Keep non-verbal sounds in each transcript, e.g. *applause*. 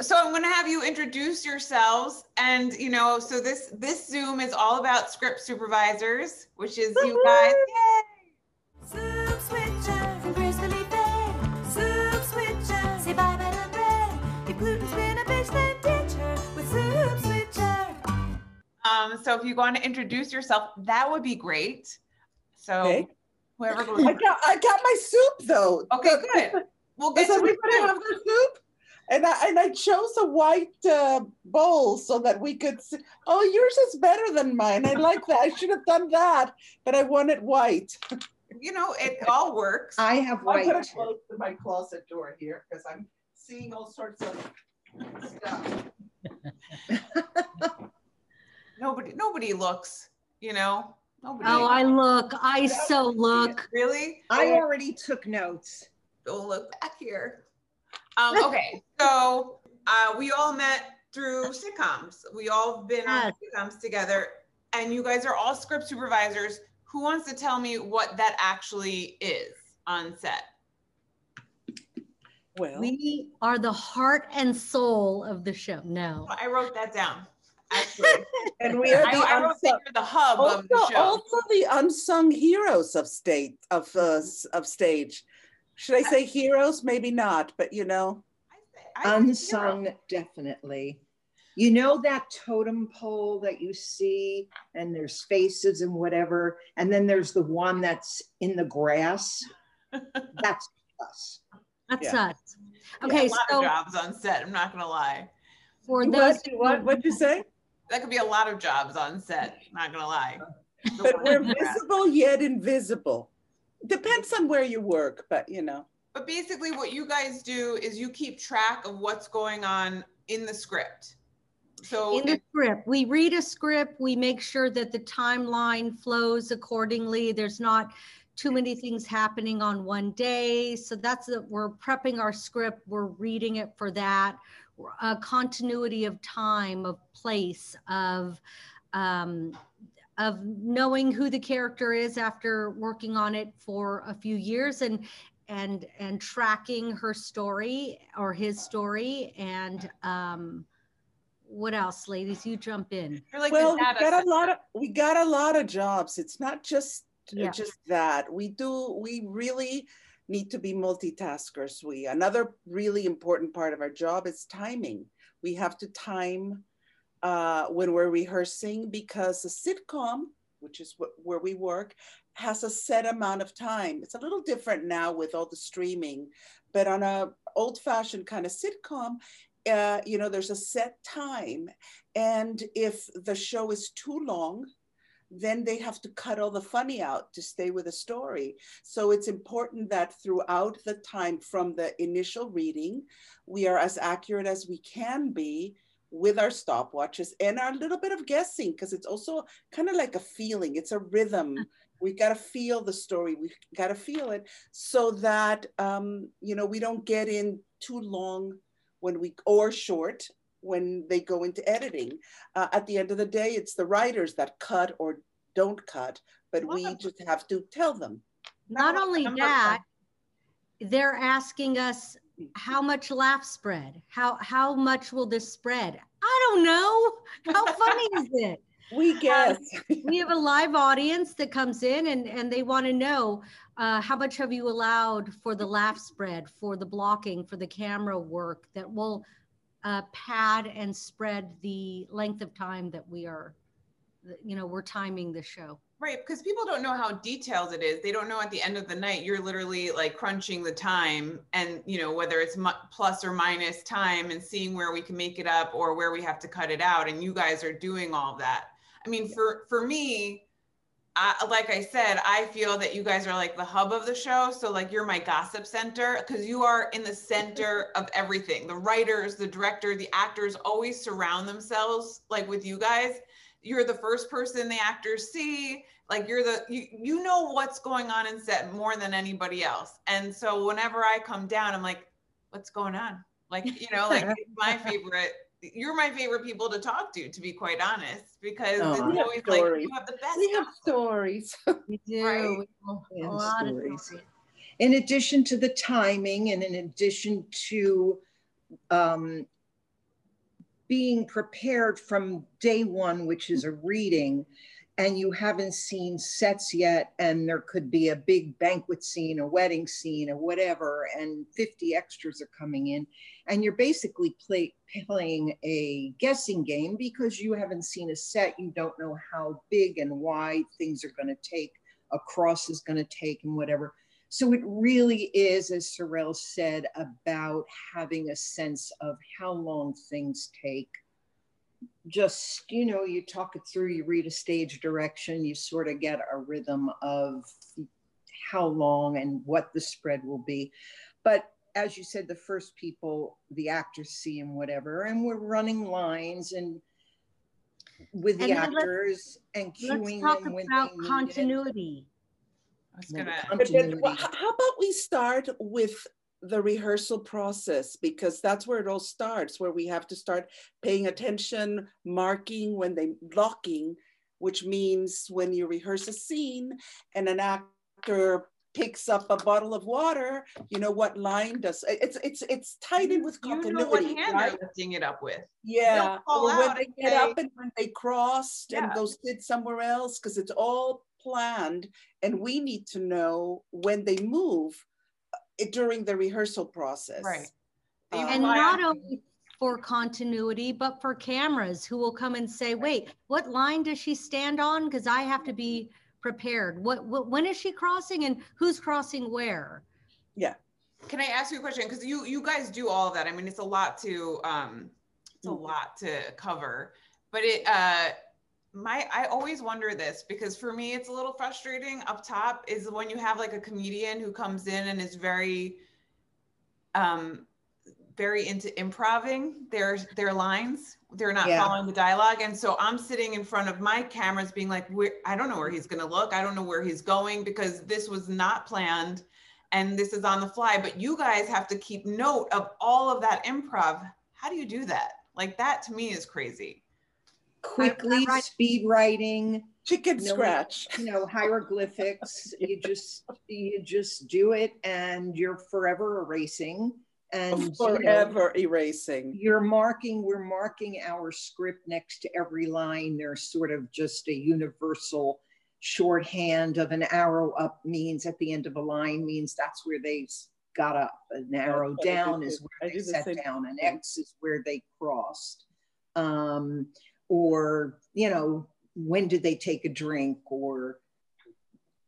so, so I'm going to have you introduce yourselves, and you know, so this this Zoom is all about script supervisors, which is you guys. Yay! Soup switcher from Gracefully Fed. Soup switcher, say bye bye to bread. If gluten's been a bitch, then ditch her with soup switcher. Um, so if you want to introduce yourself, that would be great. So Okay. whoever *laughs* goes. I got I got my soup though. Okay, good. We'll *laughs* get Does to the everybody soup. have their soup? And I and I chose a white uh, bowl so that we could. See. Oh, yours is better than mine. I like that. I should have done that, but I want it white. *laughs* You know, it all works. I have white. I'll put white. it close to my closet door here because I'm seeing all sorts of stuff. *laughs* Nobody, nobody looks. You know, nobody. Oh, I look. I so look. really. I already took notes. Don't look back here. Um, okay, *laughs* so uh, we all met through sitcoms. We all been on sitcoms together, and you guys are all script supervisors. Who wants to tell me what that actually is on set? Well, We are the heart and soul of the show. No. I wrote that down. Actually, *laughs* and we are the I wrote that unsung, the hub also, of the show. also the unsung heroes of state of uh, of stage. Should I say heroes? Maybe not, but you know. I say- I Unsung, definitely. You know that totem pole that you see, and there's faces and whatever, and then there's the one that's in the grass. *laughs* That's us. That's Yeah. us. hero. Okay, a lot so of jobs on set. I'm not gonna lie. for What, those what, what'd you say? That could be a lot of jobs on set. Not gonna lie. The But we're in the visible yet invisible. Depends on where you work, but you know. But basically, what you guys do is you keep track of what's going on in the script. So in the script, we read a script, we make sure that the timeline flows accordingly. There's not too many things happening on one day. So that's the, we're prepping our script, we're reading it for that. A continuity of time, of place, of um, of knowing who the character is after working on it for a few years and and and tracking her story or his story and um what else ladies you jump in like well, we got a lot of we got a lot of jobs. It's not just Yeah. just that. We do we really need to be multitaskers. We another really important part of our job is timing. We have to time uh, when we're rehearsing because a sitcom, which is what, where we work, has a set amount of time. It's a little different now with all the streaming, but on a old-fashioned kind of sitcom, uh, you know, there's a set time, and if the show is too long, then they have to cut all the funny out to stay with the story. So it's important that throughout the time from the initial reading, we are as accurate as we can be with our stopwatches and our little bit of guessing, because it's also kind of like a feeling, it's a rhythm. We got to feel the story, we got to feel it so that, um, you know, we don't get in too long when we, or short when they go into editing uh, at the end of the day, it's the writers that cut or don't cut, but we just have to tell them. not Number- only that they're asking us how much laugh spread how how much will this spread i don't know how funny is *laughs* it We guess. *laughs* we have a live audience that comes in and, and they want to know uh, how much have you allowed for the laugh spread, for the blocking, for the camera work that will uh, pad and spread the length of time that we are, you know, we're timing the show. Right, because people don't know how detailed it is. They don't know at the end of the night you're literally like crunching the time, and you know whether it's mu- plus or minus time, and seeing where we can make it up or where we have to cut it out. And you guys are doing all that. I mean, for for me, I, like I said, I feel that you guys are like the hub of the show. So like you're my gossip center because you are in the center *laughs* of everything. The writers, the director, the actors always surround themselves like with you guys. You're the first person the actors see. Like you're the you you know what's going on in set more than anybody else. And so whenever I come down, I'm like, what's going on? Like you know, like *laughs* my favorite. You're my favorite people to talk to, to be quite honest, because Aw. it's We have always like you have the best. we have gossip. stories. *laughs* We do. Right. we have a lot of stories. stories. In addition to the timing and in addition to um, being prepared from day one, which is a reading, and you haven't seen sets yet, and there could be a big banquet scene, a wedding scene, or whatever, and 50 extras are coming in, and you're basically play, playing a guessing game because you haven't seen a set, you don't know how big and wide things are going to take, a cross is going to take, and whatever. So it really is, as Sorrel said, about having a sense of how long things take just you know you talk it through you read a stage direction you sort of get a rhythm of how long and what the spread will be but as you said the first people the actors see and whatever and we're running lines and with the And then let's- actors and Let's talk them when about they need it. continuity. I was gonna, But then, continuity. how about we start with the rehearsal process because that's where it all starts, where we have to start paying attention, marking when they blocking, which means when you rehearse a scene and an actor picks up a bottle of water, you know what line does it's it's it's tied in with you know what continuity, hand right? they're lifting it up with. Yeah, or when they get up and when they crossed and Yeah. go sit somewhere else, because it's all planned. And we need to know when they move uh, during the rehearsal process. Right. They And not only for continuity, but for cameras who will come and say, wait, what line does she stand on? Because I have to be prepared. What, what, when is she crossing and who's crossing where? Yeah. Can I ask you a question? Because you you guys do all of that. I mean, it's a lot to um, it's a Mhm. lot to cover. But it uh, my I always wonder this because for me it's a little frustrating up top is when you have like a comedian who comes in and is very um very into improving their their lines. They're not Yeah. following the dialogue. And so i'm sitting in front of my cameras being like i don't know where he's going to look. I don't know where he's going because this was not planned and this is on the fly. But you guys have to keep note of all of that improv. How do you do that? Like that to me is crazy quickly right. speed writing Chicken No, scratch. you know hieroglyphics you just you just do it and you're forever erasing and you know, Forever erasing. you're marking we're marking our script next to every line there's sort of just a universal shorthand of an arrow up means at the end of a line means that's where they s- got up an arrow what down is where I they do the sat down an x is where they crossed um, or you know when did they take a drink or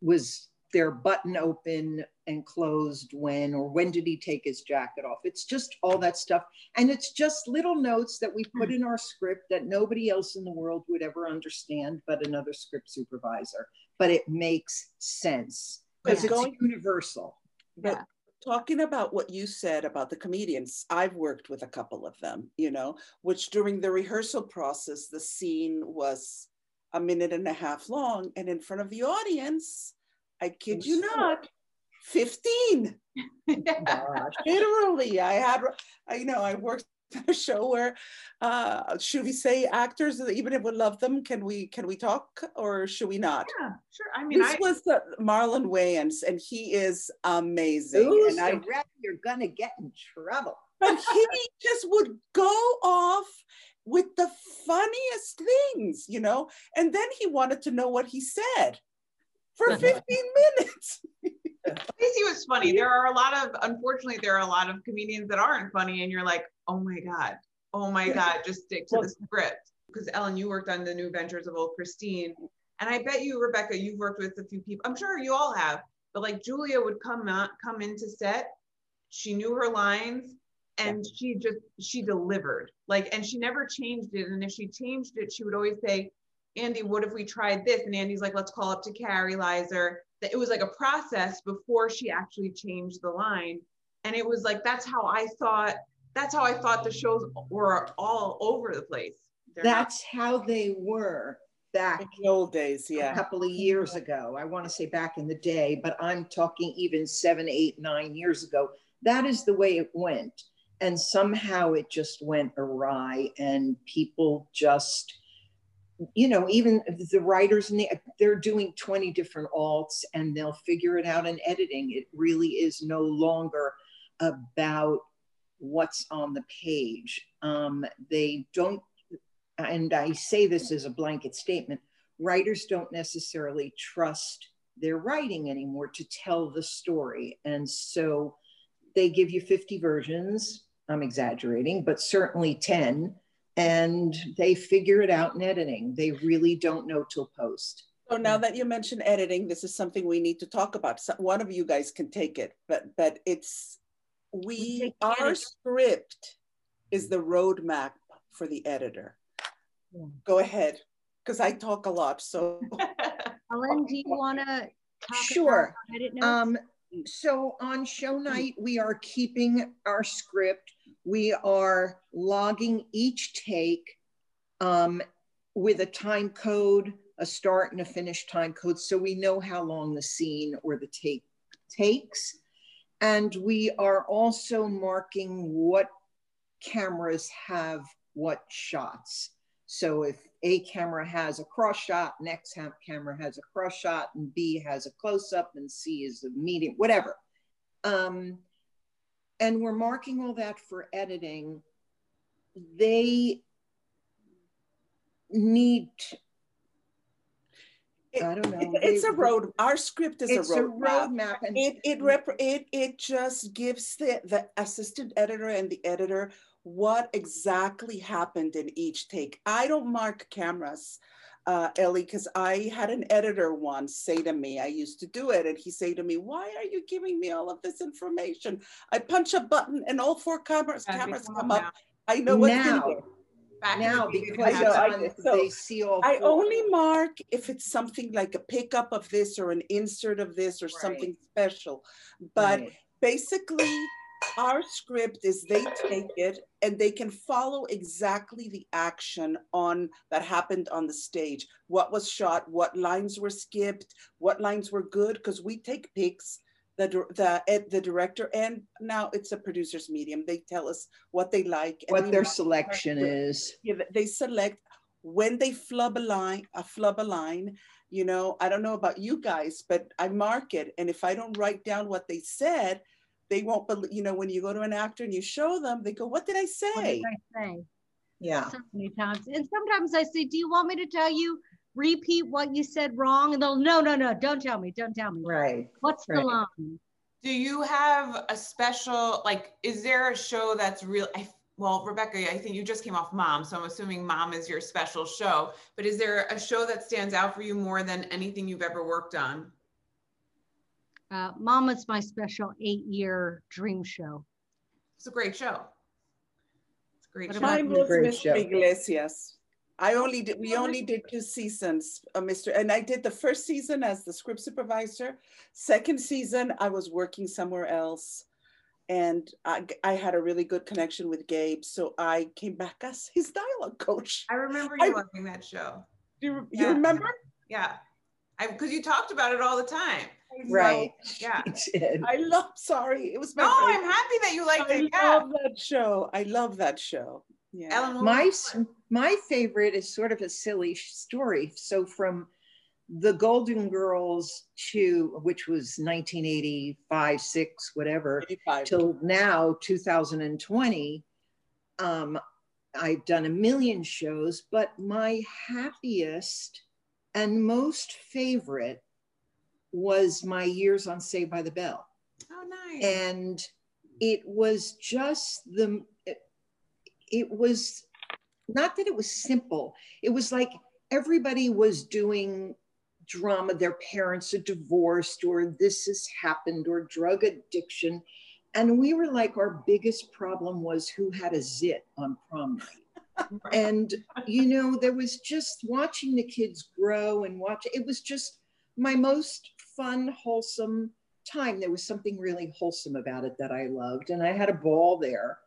was their button open and closed when or when did he take his jacket off? It's just all that stuff. And it's just little notes that we put in our script that nobody else in the world would ever understand but another script supervisor. But it makes sense because it's going- universal. But talking about what you said about the comedians, I've worked with a couple of them, you know, which during the rehearsal process, the scene was a minute and a half long. And in front of the audience, I kid you Sure. not, 15. *laughs* Gosh. Literally, I had, I, you know, I worked *laughs* show where, uh, should we say actors, even if we love them, can we, can we talk or should we not? yeah sure i mean This i was uh, Marlon Wayans and he is amazing. Who's and I the rep? You're gonna get in trouble. but he *laughs* just would go off with the funniest things, you know, and then he wanted to know what he said for 15 minutes. *laughs* Casey was funny. There are a lot of, unfortunately, there are a lot of comedians that aren't funny, and you're like, oh my god, oh my god, just stick to the script. Because Ellen, you worked on the New Adventures of Old Christine, and I bet you, Rebecca, you've worked with a few people. I'm sure you all have, but like Julia would come out, come into set. She knew her lines, and she just she delivered. Like, and she never changed it. And if she changed it, she would always say, Andy, what if we tried this? And Andy's like, let's call up to Kari Lizer. That it was like a process before she actually changed the line. And it was like, that's how I thought, that's how I thought the shows were all over the place. They're not- That's how they were back In the old days, yeah a couple of years ago. I want to say back in the day, but I'm talking even seven, eight, nine years ago. That is the way it went. And somehow it just went awry, and people just, you know, even the writers, they're doing 20 different alts and they'll figure it out in editing. It really is no longer about what's on the page. Um, they don't, and I say this as a blanket statement, writers don't necessarily trust their writing anymore to tell the story. And so they give you 50 versions. I'm exaggerating, but certainly 10. And they figure it out in editing. They really don't know till post. So now that you mention editing, this is something we need to talk about. So one of you guys can take it, but but it's we take our editing. script is the roadmap for the editor. Yeah. Go ahead, because I talk a lot. So *laughs* Ellen, do you want to talk Sure. about edit notes? Um, so on show night, we are keeping our script. We are logging each take um, with a time code, a start and a finish time code, so we know how long the scene or the take takes. And we are also marking what cameras have what shots. So if A camera has a cross shot, next camera has a cross shot, and B has a close up, and C is a medium, whatever. Um, and we're marking all that for editing. They need, It- I don't know. it- it's a road. Our script is It's a roadmap. And It it rep it it just gives the the assistant editor and the editor what exactly happened in each take. I don't mark cameras, uh, Ellie, because I had an editor once say to me, I used to do it, and he say to me, "Why are you giving me all of this information?" I punch a button and all four cameras Yeah, they cameras come come up up. I know what's in now, there. Back in now because I know, I that. on, know. So, they see all. I four. only mark if it's something like a pickup of this or an insert of this or Right. something special. But Right. basically, our script is they take it and they can follow exactly the action on that happened on the stage. What was shot, what lines were skipped, what lines were good, because we take pics. The, the, eh, the director and now it's a producer's medium. They tell us what they like. and What their selection is. yeah, they select when they flub a line, a flub a line, you know, I don't know about you guys, but I mark it. And if I don't write down what they said, they won't believe, you know, when you go to an actor and you show them, they go, what did I What say? did I say? Yeah. So many times. And sometimes I say, do you want me to tell you, repeat what you said wrong? And they'll, no, no, no, don't tell me, don't tell me. Right. What's the line? Do you have a special, like, is there a show that's real? I, well, Rebecca, I think you just came off Mom, so I'm assuming Mom is your special show. But is there a show that stands out for you more than anything you've ever worked on? Uh, Mama's my special eight-year dream show. It's a great show. It's a great What show. about Mine you? was Great Mr. show. Iglesias. I only did, we only did two seasons, uh, Mr. And I did the first season as the script supervisor. Second season, I was working somewhere else. And I, I had a really good connection with Gabe. So I came back as his dialogue coach. I remember I- you loving that show. Do you, you remember? Yeah. Because you talked about it all the time. Right. *laughs* Yeah. I love, sorry, it was my No, I'm favorite. happy that you liked I it. Yeah. love that show. I love that show. Yeah. Ellen, My, my favorite is sort of a silly story. So from the Golden Girls to, which was 1985, six, whatever, 85. till now 2020 um, i've done a million shows but my happiest and most favorite was my years on saved by the bell. Oh, nice. and it was just the it, it was not that it was simple. It was like everybody was doing drama. Their parents are divorced or this has happened or drug addiction. And we were like our biggest problem was who had a zit on prom night. *laughs* And you know there was just watching the kids grow and watch it was just my most fun wholesome time there was something really wholesome about it that i loved and i had a ball there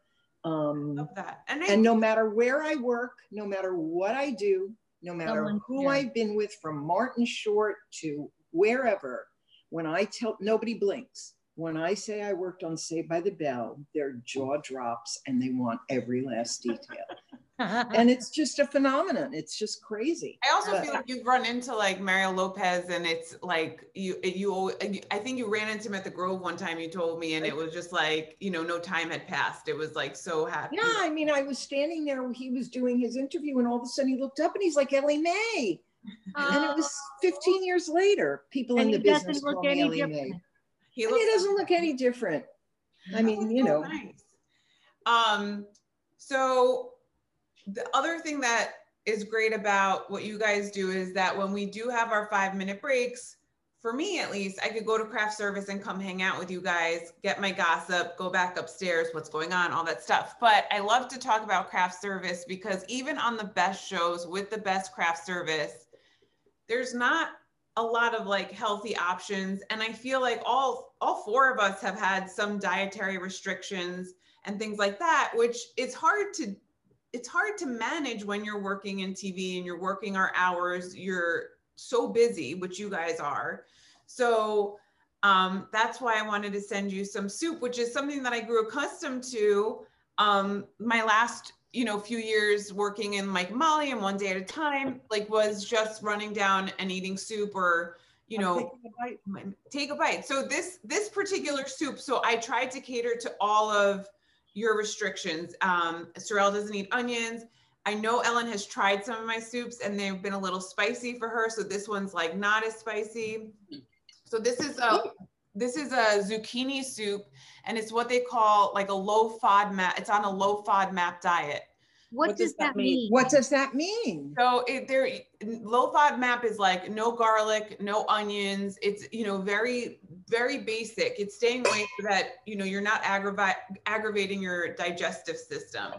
um, love that. And, I, and no matter where i work no matter what i do no matter Someone- who yeah. i've been with from martin short to wherever when i tell nobody blinks when i say i worked on saved by the bell their jaw drops and they want every last detail *laughs* and *laughs* it's just a phenomenon. It's just crazy. I also But- feel like you've run into like Mario Lopez, and it's like you, you. I think you ran into him at the Grove one time. You told me, and it was just like you know, no time had passed. It was like so happy. Yeah, I mean, I was standing there when he was doing his interview, and all of a sudden he looked up and he's like Ellie Mae. And it was 15 years later. People in the business look call me any Ellie Mae. He looks he doesn't look any different. I mean, you so know, nice. Um, so the other thing that is great about what you guys do is that when we do have our five minute breaks, for me at least, I could go to craft service and come hang out with you guys, get my gossip, go back upstairs, what's going on, all that stuff. But I love to talk about craft service because even on the best shows with the best craft service, there's not a lot of like healthy options and i feel like all all four of us have had some dietary restrictions and things like that which it's hard to it's hard to manage when you're working in tv and you're working our hours you're so busy which you guys are so um, that's why i wanted to send you some soup which is something that i grew accustomed to um, my last you know few years working in like molly and one day at a time like was just running down and eating soup or you know Taking a bite. take a bite. So this this particular soup, so I tried to cater to all of your restrictions. Um, Sorrel doesn't eat onions. I know Ellen has tried some of my soups and they've been a little spicy for her. So this one's like not as spicy. So this is a this is a zucchini soup and it's what they call like a low FODMAP. It's on a low FODMAP diet. What, What does does that that mean? mean? what does that mean? So it, there, low FODMAP is like no garlic, no onions. It's you know very very basic. It's staying away so that you know you're not aggrava- aggravating your digestive system.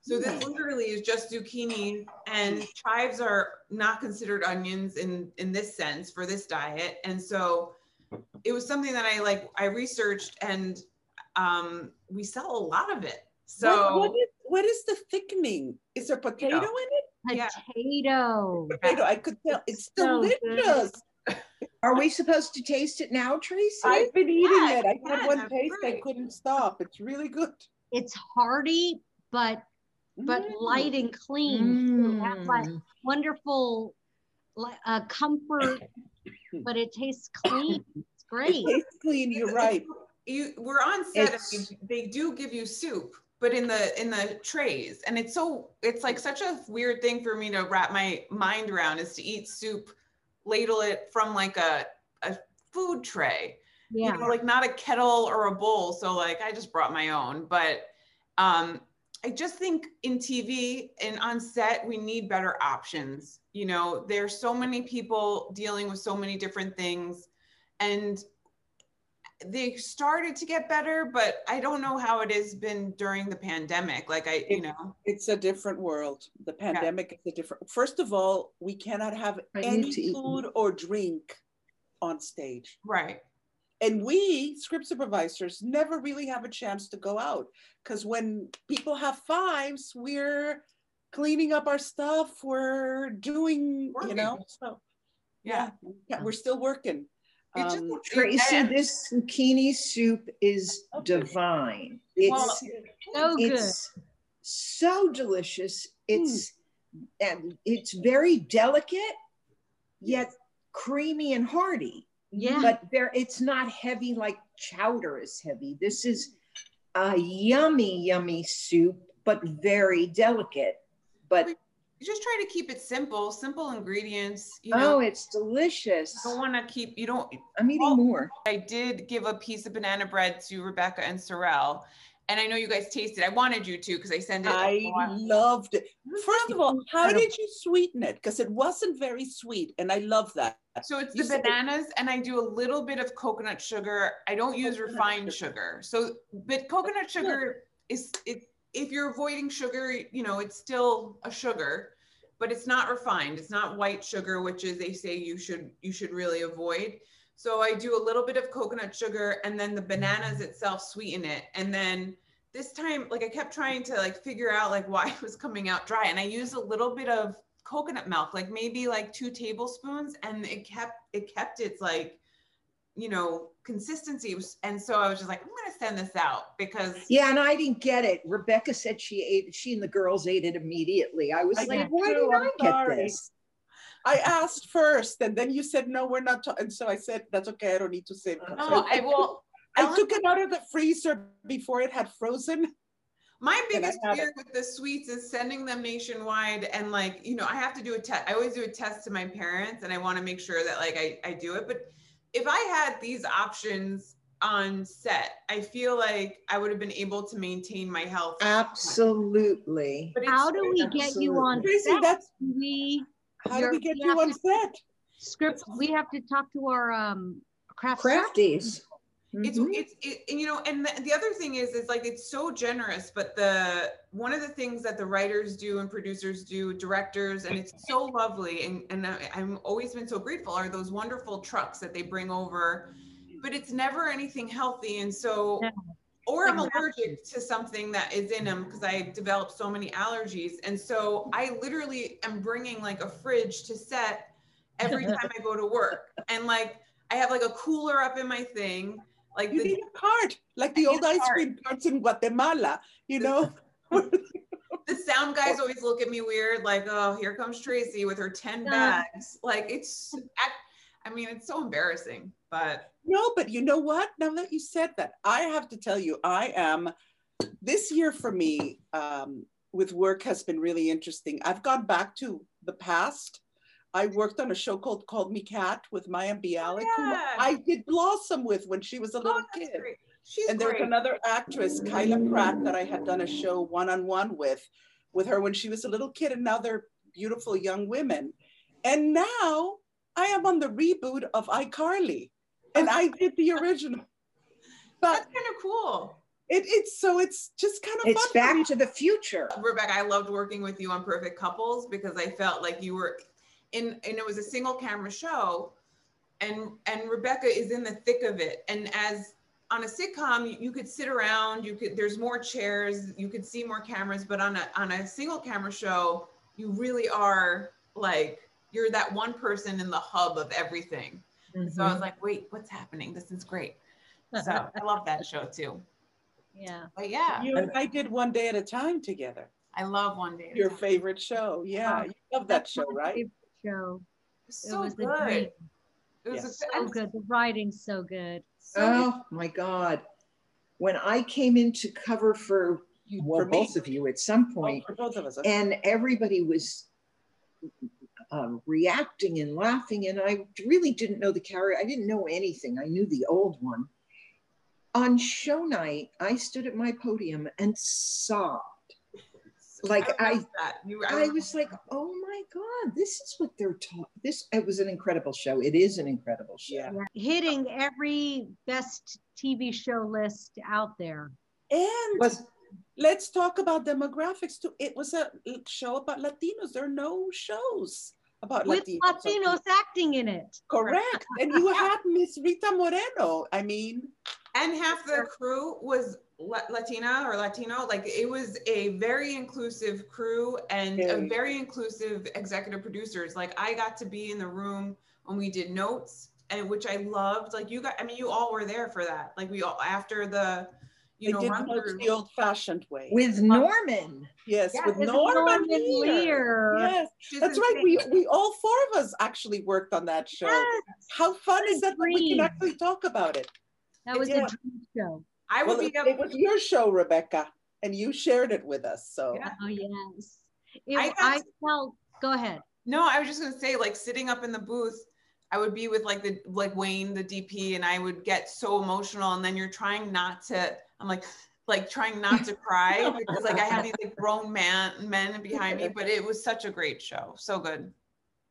So this literally is just zucchini and chives are not considered onions in in this sense for this diet. And so it was something that I like I researched and um, we sell a lot of it. So what, what, is, what is the thickening? Is there potato in it? yeah. Potato. Potato. I could tell. It's So good. delicious. *laughs* Are we supposed to taste it now, Tracy? I've been eating Yeah, it. I yeah, had one that's taste. I couldn't stop. It's really good. It's hearty, but but Mm. light and clean. So that like Mm. wonderful like uh, comfort, *coughs* but it tastes clean. It's great. It tastes clean. You're right. you we're on set It's- and we- they do give you soup but in the in the trays. And it's so it's like such a weird thing for me to wrap my mind around is to eat soup ladle it from like a a food tray. Yeah. you know like not a kettle or a bowl. So like i just brought my own. But um i just think in tv and on set we need better options. You know there's so many people dealing with so many different things. And they started to get better but i don't know how it has been during the pandemic like i you know It's a different world. The pandemic is a different. First of all, we cannot have I any to eat. food or drink on stage. right and we script supervisors never really have a chance to go out because when people have fives we're cleaning up our stuff we're doing you know so yeah, yeah, we're still working It just- Um, Tracy, this zucchini soup is Okay. divine. Well, So good. it's so delicious. It's and it's very delicate, yet creamy and hearty. Yeah. But there, it's not heavy like chowder is heavy. This is a yummy, yummy soup, but very delicate. But you just try to keep it simple simple ingredients you oh, know it's delicious. you don't want to keep you don't I'm eating Well, more. I did give a piece of banana bread to Rebecca and Sorrel. And I know you guys tasted. I wanted you to because I sent it. i loved it first of all how did you sweeten it because it wasn't very sweet and i love that so it's you the said- bananas, and I do a little bit of coconut sugar. I don't use Coconut refined sugar. So, but coconut sugar is it. If you're avoiding sugar, you know it's still a sugar, but it's not refined. It's not white sugar, which is they say you should you should really avoid. So I do a little bit of coconut sugar and then the bananas itself sweeten it. And then this time, like I kept trying to like figure out like why *laughs* it was coming out dry. And I used a little bit of coconut milk, like maybe like two tablespoons, and it kept it kept its like you know, consistency. And so I was just like, I'm gonna send this out because Yeah, and I didn't get it. Rebecca said she ate, she and the girls ate it immediately. I was I like, why did I'm get sorry. this? I asked first, and then you said no, we're not. And so I said, that's okay. I don't need to say. it." no, So I will. I Ellen- took it out of the freezer before it had frozen. My biggest have it. fear with the sweets is sending them nationwide and like, you know, I have to do a test. I always do a test to my parents and I want to make sure that like I, I do it. But if I had these options on set, I feel like I would have been able to maintain my health. Absolutely. But How do we get you on Tracy, set? that's We how do we get you you on to- set? script, we have to talk to our um craft. Crafties. it's Mhm. it's it, and, you know and the, the other thing is is like it's so generous but the one of the things that the writers do and producers do directors and it's so lovely and and I, i'm always been so grateful are those wonderful trucks that they bring over but it's never anything healthy and so or i'm Exactly. allergic to something that is in them because i developed so many allergies and so i literally am bringing like a fridge to set every *laughs* time i go to work and like i have like a cooler up in my thing like You the, need a cart, like the I old ice cream carts in Guatemala. You know, *laughs* the sound guys always look at me weird, like, oh, here comes Tracy with her 10 bags. Like, it's, I mean, it's so embarrassing, but No, but you know what? Now that you said that, I have to tell you, I am this year for me um, with work has been really interesting. I've gone back to the past. I worked on a show called Call Me Kat with Mayim Bialik, who yeah. I did Blossom with when she was a little oh, that's kid. great. She's and there's great. another actress, Kyla Pratt, that I had done a show one on one with, with her when she was a little kid, and now they're beautiful young women. And now I am on the reboot of iCarly, and I did the original. But That's kind of cool. it, it's so it's just kind of It's fun back to the future. Rebecca, I loved working with you on Perfect Couples because I felt like you were in, and it was a single camera show, and and Rebecca is in the thick of it. And as on a sitcom, you, you could sit around, you could there's more chairs, you could see more cameras, but on a on a single camera show, you really are like you're that one person in the hub of everything. So I was like, wait, what's happening? This is great. *laughs* So I love that show too. Yeah. But yeah, You and I did one day at a time together. I love one day. at Your Time. favorite show, yeah, you love that show, my right? Favorite Show. It So was a good. dream. It was Yes. a, So good. The writing's so good. so good. Oh my God. When I came in to cover for, well, For me. both of you at some Oh, point, for both of us. and everybody was um, reacting and laughing, and I really didn't know the character. I didn't know anything. I knew the old one. On show night, I stood at my podium and sobbed. Like, I- love that. You, I was like, "Oh my God, this is what they're talking." This it was an incredible show. It is an incredible show. Yeah. Hitting every best TV show list out there. And Was let's talk about demographics too. It was a show about Latinos. There are no shows about With Latinos. Latinos acting in it. Correct. And you had Miss Rita Moreno. I mean, and half the crew was Latina or Latino. Like it was a very inclusive crew and a Very. very inclusive executive producers. Like I got to be in the room when we did notes, and which I loved. Like you got, I mean, you all were there for that. Like we all after the, you they know, did run notes through. the old-fashioned way. with um, Norman. yes, Yeah, with With Norman, Lear. Lear. Yes, which is that's right. We we all four of us actually worked on that show. Yes, How fun is that? that we can actually talk about it. That was Yeah. a dream show. I would Well, be it, it was your show, Rebecca, and you shared it with us. So Yeah. Oh yes. It, I I, got- felt. Go ahead. No, I was just gonna say, like sitting up in the booth, I would be with like the like Wayne, the DP, and I would get so emotional, and then you're trying not to. I'm like, like trying not to cry *laughs* because like I had these like grown man men behind me, but it was such a great show, so good.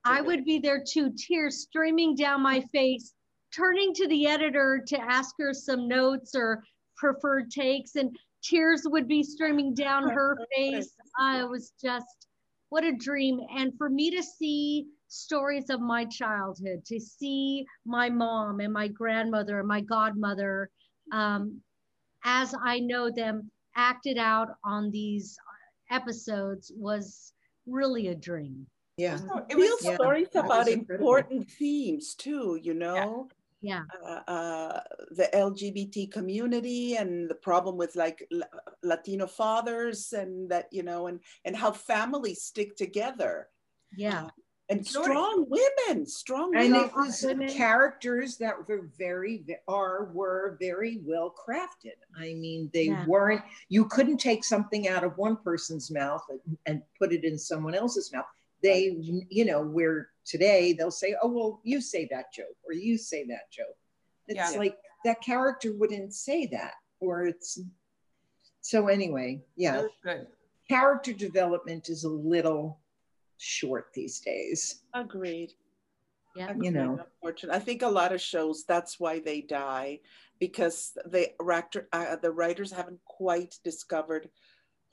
I would be there too, tears streaming down my face, turning to the editor to ask her some notes or preferred takes, and tears would be streaming down her face. I was just, what a dream. And for me to see stories of my childhood, to see my mom and my grandmother and my godmother, um, as I know them acted out on these episodes was really a dream. Yeah. Real Yeah, stories about important themes too. You know, Yeah. Uh, uh, the LGBT community and the problem with like La- Latino fathers and that you know and and how families stick together Yeah. and Sure. strong women, strong And women. it was women. characters that were very, are, were very well crafted. I mean, they Yeah. weren't, you couldn't take something out of one person's mouth and, and put it in someone else's mouth. They, you know, where today they'll say, oh, well, you say that joke or you say that joke. It's Yeah. like that character wouldn't say that or it's, so anyway, yeah, good. character development is a little short these days. Agreed. Yeah. You know. Unfortunately, I think a lot of shows that's why they die because the actor, uh, the writers haven't quite discovered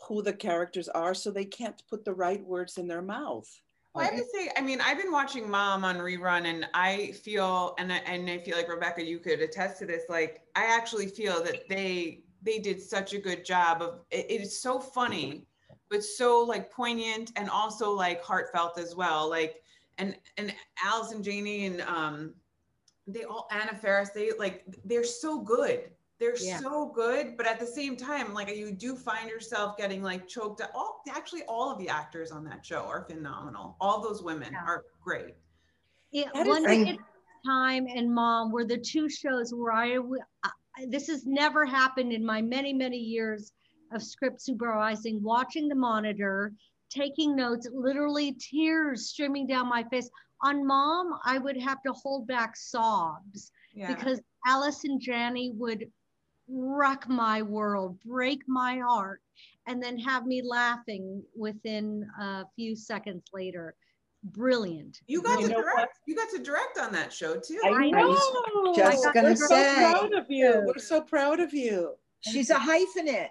who the characters are, so they can't put the right words in their mouth. Well, I have to say, I mean, I've been watching Mom on rerun, and I feel, and I, and I feel like Rebecca, you could attest to this. Like, I actually feel that they they did such a good job of. It, it is so funny, but so like poignant and also like heartfelt as well. Like, and and Allison Janney and um, they all Anna Faris, they like they're so good. They're Yeah. so good, but at the same time, like you do find yourself getting like choked up. All actually, all of the actors on that show are phenomenal. All those women Yeah. are great. Yeah, That is one right. Day at a time and Mom were the two shows where I. this has never happened in my many many years of script supervising. Watching the monitor, taking notes, literally tears streaming down my face. On Mom, I would have to hold back sobs Yeah. because and Janney would wreck my world, break my heart, and then have me laughing within a few seconds later. Brilliant. you got You to direct. what? You got to direct on that show too. I I know. know. Just I gonna to We're so proud of you. We're so proud of you. She's a hyphenate.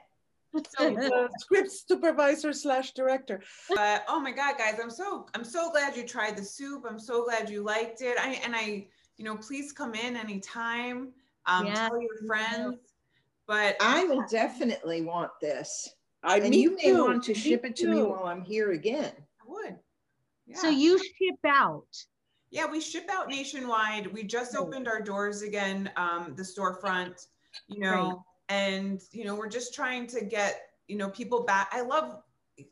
So, script supervisor slash director. but oh my god, guys, I'm so I'm so glad you tried the soup. I'm so glad you liked it. I and I, you know, please come in anytime. Um, Yeah. tell your friends. But I will definitely want this. I And me you may too. want to Me ship it to me while I'm here again. I would. Yeah. So you ship out. Yeah, we ship out nationwide. We just opened our doors again, um, the storefront, you know, and you know, we're just trying to get, you know, people back. I love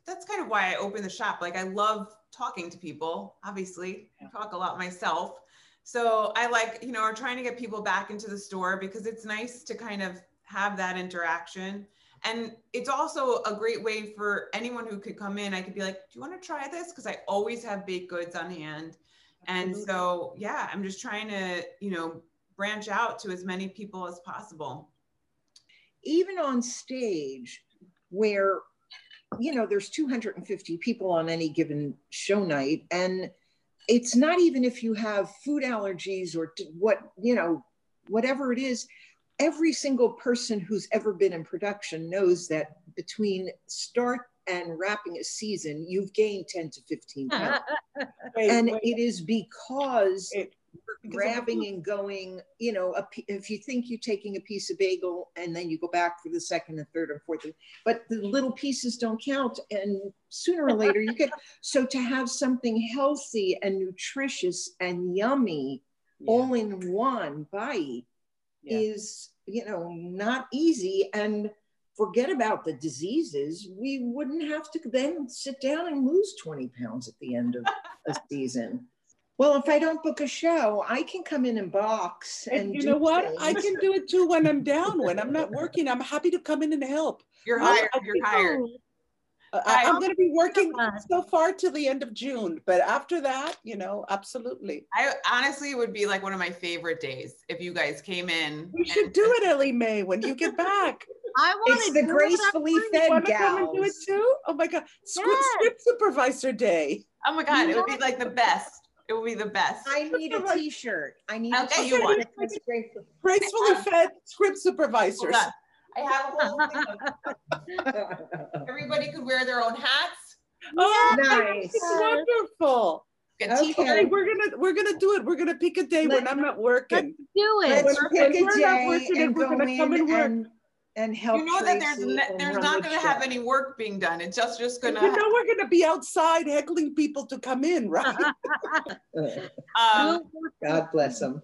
that's kind of why I opened the shop. Like I love talking to people, obviously. I talk a lot myself. So I like, you know, are trying to get people back into the store because it's nice to kind of have that interaction. And it's also a great way for anyone who could come in. I could be like, do you want to try this? Because I always have baked goods on hand. And so, yeah, I'm just trying to, you know, branch out to as many people as possible. Even on stage, where, you know, there's 250 people on any given show night, and it's not even if you have food allergies or what, you know, whatever it is, every single person who's ever been in production knows that between start and wrapping a season, you've gained 10 to 15 pounds. *laughs* Wait, and wait, it is because It- we're because of the grabbing and going you know, a, if you think you're taking a piece of bagel and then you go back for the second and third and fourth but the little pieces don't count and sooner or later you get *laughs* so to have something healthy and nutritious and yummy Yeah, all in one bite yeah. is you know not easy and forget about the diseases we wouldn't have to then sit down and lose 20 pounds at the end of a *laughs* season well if i don't book a show i can come in and box and And you do know what? I can do it too when I'm down. When I'm not working, I'm happy to come in and help. You're hired. I You're think- hired. I, I'm going to be working so far till the end of June, but after that, you know, absolutely. I honestly would be like one of my favorite days if you guys came in. We should do it, Ellie Mae, when you get back. *laughs* I want it's to the do it. gracefully I'm fed Want to come and do it too? Oh my God! Script, Yes. script supervisor day. Oh my God, it would be like the best. It would be the best. i need a t-shirt i need I'll a get you t-shirt one. that says graceful- Gracefully um, fed script Hold supervisors. On. I have a whole thing of *laughs* everybody could wear their own hats. Oh, Nice. it's wonderful. Get Okay. we're gonna we're gonna do it. We're gonna pick a day when I'm not working. Let's do it. let's When- pick a we're day working, and we're go gonna come in and work. and, and help You know that there's ne- there's not the going to have any work being done. It's just just going to. You to. know we're gonna be outside heckling people to come in, right? Um, *laughs* *laughs* God bless them.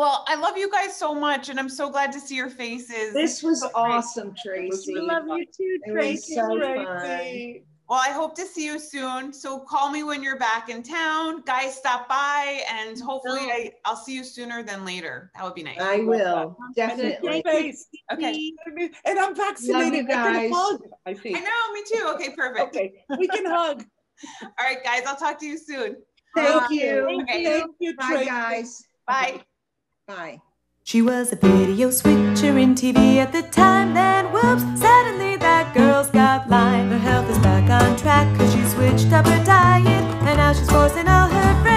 Well, I love you guys so much, and I'm so glad to see your faces. This was So awesome, Tracy. really Love you too, It was Tracy. so fun. Tracy. Well, I hope to see you soon. So call me when you're back in town. Guys, stop by, and hopefully I, I'll see you sooner than later. That would be nice. I will, definitely. face. Okay. And I'm vaccinated. I guys. can hug, I I know, me too. Okay, perfect. Okay, we can *laughs* hug. All right, guys, I'll talk to you soon. Thank you. Okay. Thank you, Bye, Tracy. guys. Bye. Bye. She was a video switcher in TV at the time. Then, whoops, suddenly that girl's got lime. Her health is back on track because she switched up her diet. And now she's forcing all her friends.